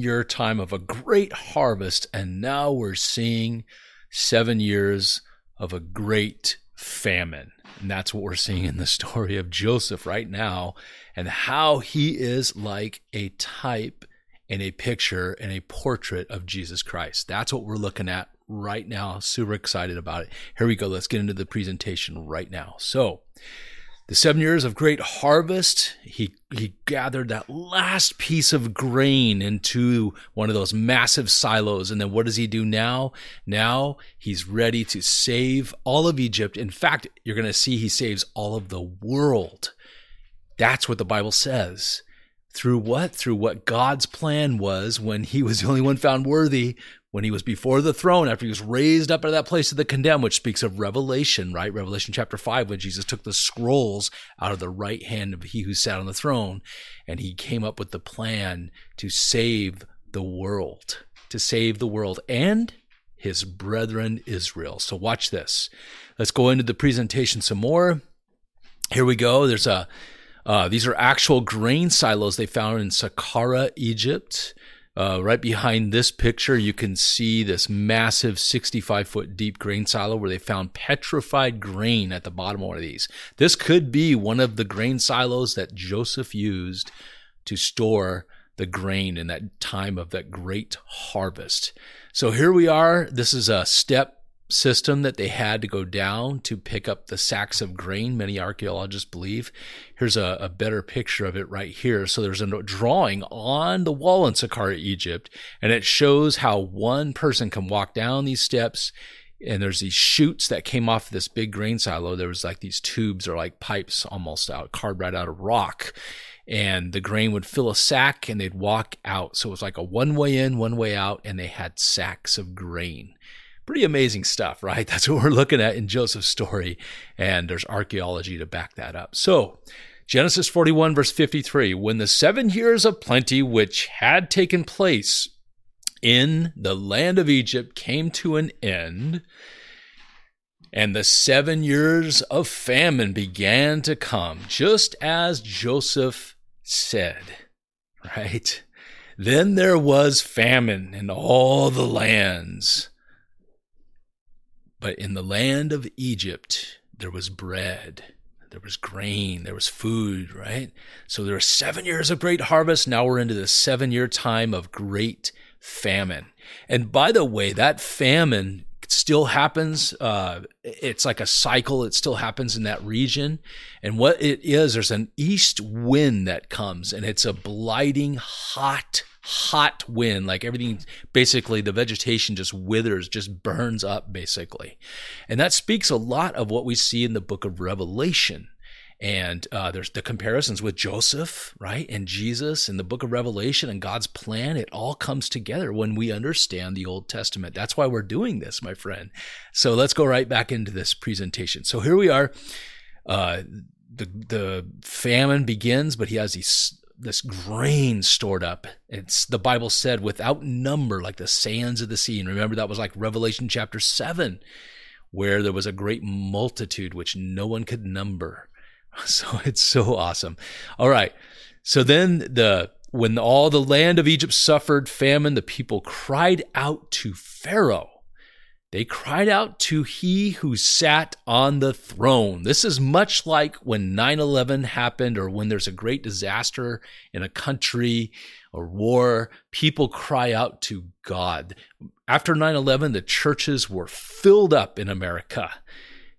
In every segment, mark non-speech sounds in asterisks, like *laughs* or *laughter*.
year time of a great harvest, and now we're seeing seven years of a great famine. And that's what we're seeing in the story of Joseph right now, and how he is like a type and a picture and a portrait of Jesus Christ. That's what we're looking at right now. Super excited about it. Here we go. Let's get into the presentation right now. So, the seven years of great harvest, he, he gathered that last piece of grain into one of those massive silos. And then what does he do now? Now he's ready to save all of Egypt. In fact, you're going to see he saves all of the world. That's what the Bible says. Through what? Through what God's plan was when he was the only one found worthy, when he was before the throne, after he was raised up out of that place of the condemned, which speaks of Revelation, right? Revelation chapter 5, when Jesus took the scrolls out of the right hand of he who sat on the throne, and he came up with the plan to save the world, to save the world and his brethren Israel. So watch this. Let's go into the presentation some more. Here we go. There's a uh, these are actual grain silos they found in Saqqara, Egypt. Uh, right behind this picture, you can see this massive 65 foot deep grain silo where they found petrified grain at the bottom of one of these. This could be one of the grain silos that Joseph used to store the grain in that time of that great harvest. So here we are. This is a step system that they had to go down to pick up the sacks of grain, many archaeologists believe. Here's a, a better picture of it right here. So there's a drawing on the wall in Saqqara, Egypt, and it shows how one person can walk down these steps and there's these chutes that came off this big grain silo. There was like these tubes or like pipes almost out, carved right out of rock. And the grain would fill a sack and they'd walk out. So it was like a one way in, one way out, and they had sacks of grain pretty amazing stuff, right? *laughs* That's what we're looking at in Joseph's story. And there's archaeology to back that up. So, Genesis 41, verse 53 When the seven years of plenty which had taken place in the land of Egypt came to an end, and the seven years of famine began to come, just as Joseph said, right? Then there was famine in all the lands but in the land of Egypt, there was bread, there was grain, there was food, right? So there were seven years of great harvest. Now we're into the seven year time of great famine. And by the way, that famine still happens. Uh, it's like a cycle. It still happens in that region. And what it is, there's an east wind that comes and it's a blighting, hot hot wind, like everything basically the vegetation just withers, just burns up basically. And that speaks a lot of what we see in the book of Revelation. And uh, there's the comparisons with Joseph, right? And Jesus and the book of Revelation and God's plan. It all comes together when we understand the Old Testament. That's why we're doing this, my friend. So let's go right back into this presentation. So here we are. Uh, the the famine begins, but he has these this grain stored up. It's the Bible said without number, like the sands of the sea. And remember, that was like Revelation chapter 7, where there was a great multitude which no one could number. *laughs* So it's so awesome. All right. So then the when all the land of Egypt suffered famine, the people cried out to Pharaoh they cried out to he who sat on the throne. This is much like when 9 11 happened or when there's a great disaster in a country or war. People cry out to God. After 9 11, the churches were filled up in America.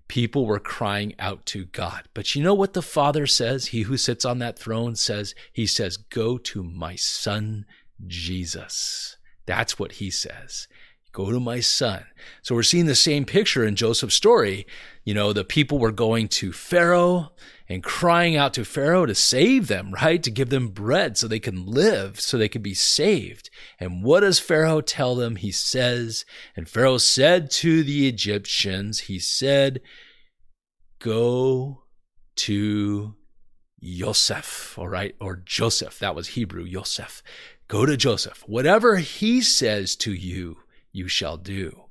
People were crying out to God. But you know what the Father says? He who sits on that throne says, He says, Go to my Son, Jesus. That's what He says. Go to my son. So we're seeing the same picture in Joseph's story. You know, the people were going to Pharaoh and crying out to Pharaoh to save them, right? To give them bread so they can live, so they can be saved. And what does Pharaoh tell them? He says, and Pharaoh said to the Egyptians, he said, go to Yosef, all right, or Joseph. That was Hebrew, Yosef. Go to Joseph. Whatever he says to you, you shall do.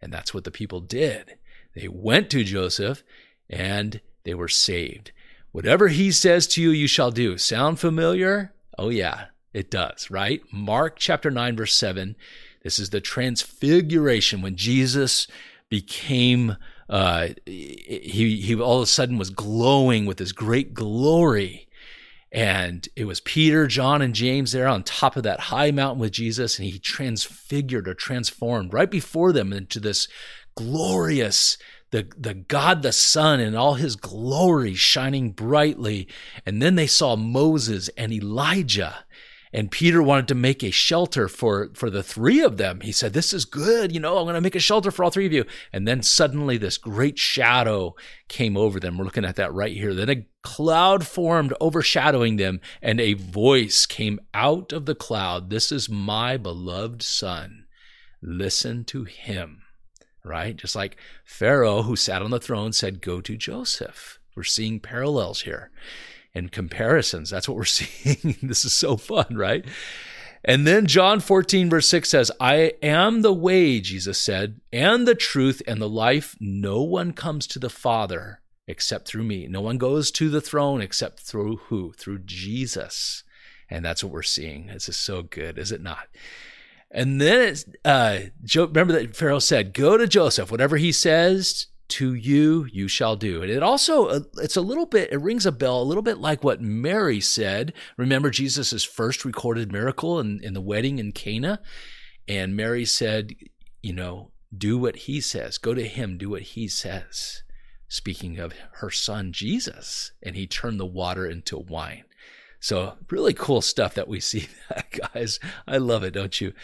And that's what the people did. They went to Joseph and they were saved. Whatever he says to you, you shall do. Sound familiar? Oh, yeah. It does, right? Mark chapter 9, verse 7. This is the transfiguration when Jesus became, uh, he, he all of a sudden was glowing with this great glory. And it was Peter, John, and James there on top of that high mountain with Jesus, and he transfigured or transformed right before them into this glorious the, the God the Son in all his glory shining brightly. And then they saw Moses and Elijah. And Peter wanted to make a shelter for, for the three of them. He said, This is good. You know, I'm going to make a shelter for all three of you. And then suddenly this great shadow came over them. We're looking at that right here. Then a cloud formed overshadowing them, and a voice came out of the cloud This is my beloved Son. Listen to him right? Just like Pharaoh, who sat on the throne, said, Go to Joseph. We're seeing parallels here and comparisons. That's what we're *laughs* seeing. this is so fun, right? And then John 14, verse 6 says, I am the way, Jesus said, and the truth and the life. No one comes to the Father except through me. No one goes to the throne except through who? Through Jesus. And that's what we're seeing. This is so good, is it not? And then it's, uh, remember that Pharaoh said, go to Joseph, whatever he says to you, you shall do. And it also, uh, it's a little bit, it rings a bell, a little bit like what Mary said. Remember Jesus' first recorded miracle in, in the wedding in Cana? And Mary said, you know, do what he says, go to him, do what he says. Speaking of her son Jesus, and he turned the water into wine. So, really cool stuff that we see, *laughs* guys. I love it, don't you?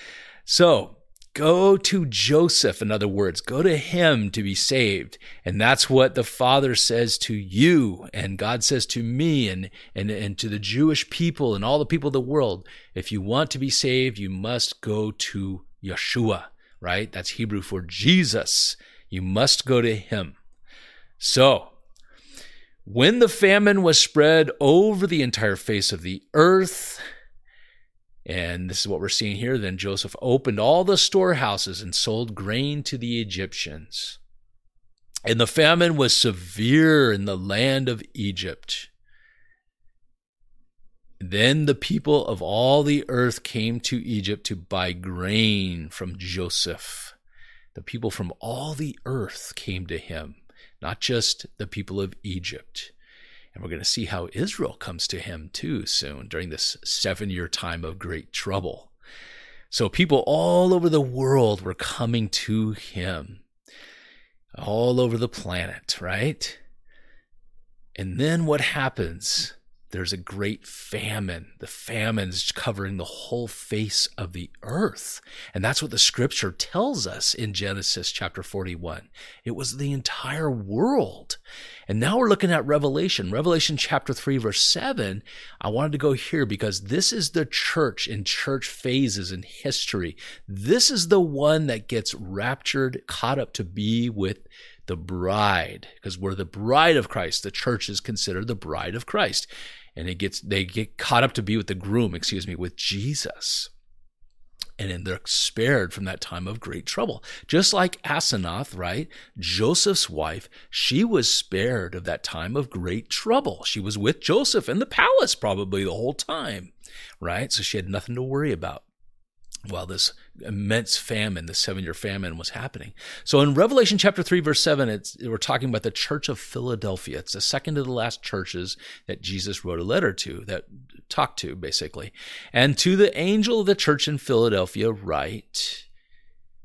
So, go to Joseph, in other words, go to him to be saved. And that's what the Father says to you, and God says to me, and, and, and to the Jewish people, and all the people of the world. If you want to be saved, you must go to Yeshua, right? That's Hebrew for Jesus. You must go to him. So, when the famine was spread over the entire face of the earth, and this is what we're seeing here, then Joseph opened all the storehouses and sold grain to the Egyptians. And the famine was severe in the land of Egypt. Then the people of all the earth came to Egypt to buy grain from Joseph. The people from all the earth came to him not just the people of Egypt. And we're going to see how Israel comes to him too soon during this seven year time of great trouble. So people all over the world were coming to him, all over the planet, right? And then what happens? there's a great famine. The famine's covering the whole face of the earth. And that's what the scripture tells us in Genesis chapter 41. It was the entire world. And now we're looking at Revelation, Revelation chapter 3, verse 7. I wanted to go here because this is the church in church phases in history. This is the one that gets raptured, caught up to be with the bride, because we're the bride of Christ. The church is considered the bride of Christ and it gets they get caught up to be with the groom, excuse me, with Jesus. And they're spared from that time of great trouble. Just like Asenath, right? Joseph's wife, she was spared of that time of great trouble. She was with Joseph in the palace probably the whole time, right? So she had nothing to worry about while this immense famine, the seven year famine was happening. So in Revelation chapter 3, verse 7, it's, we're talking about the church of Philadelphia. It's the second to the last churches that Jesus wrote a letter to, that talked to, basically. And to the angel of the church in Philadelphia, write,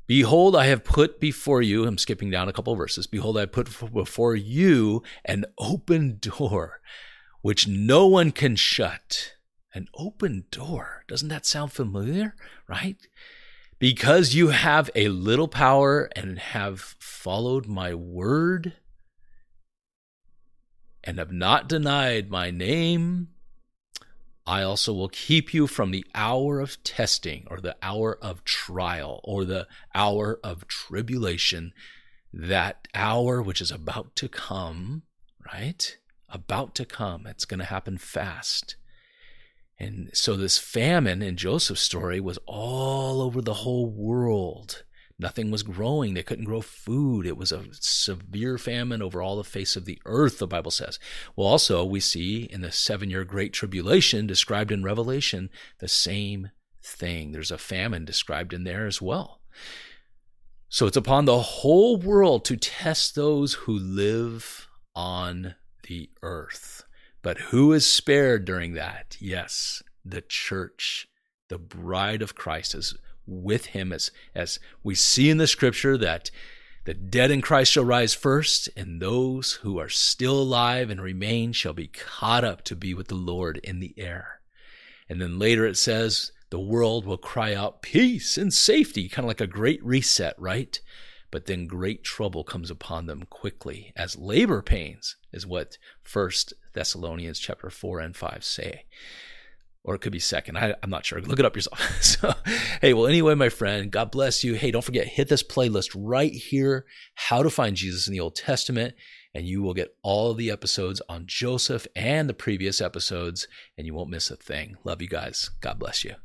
Behold, I have put before you, I'm skipping down a couple verses. Behold, I put before you an open door, which no one can shut an open door. Doesn't that sound familiar? Right? Because you have a little power and have followed my word and have not denied my name, I also will keep you from the hour of testing or the hour of trial or the hour of tribulation, that hour which is about to come, right? About to come. It's going to happen fast. And so this famine in Joseph's story was all over the whole world Nothing was growing. They couldn't grow food. It was a severe famine over all the face of the earth, the Bible says. Well, also, we see in the seven year Great Tribulation described in Revelation the same thing. There's a famine described in there as well. So it's upon the whole world to test those who live on the earth. But who is spared during that? Yes, the church, the bride of Christ is with him as, as we see in the scripture that the dead in Christ shall rise first, and those who are still alive and remain shall be caught up to be with the Lord in the air. And then later it says, the world will cry out peace and safety, kind of like a great reset, right? But then great trouble comes upon them quickly as labor pains is what First Thessalonians chapter 4 and 5 say or it could be second. I, am not sure. Look it up yourself. *laughs* so, hey, well, anyway, my friend, God bless you. Hey, don't forget, hit this playlist right here, How to Find Jesus in the Old Testament, and you will get all the episodes on Joseph and the previous episodes, and you won't miss a thing. Love you guys. God bless you.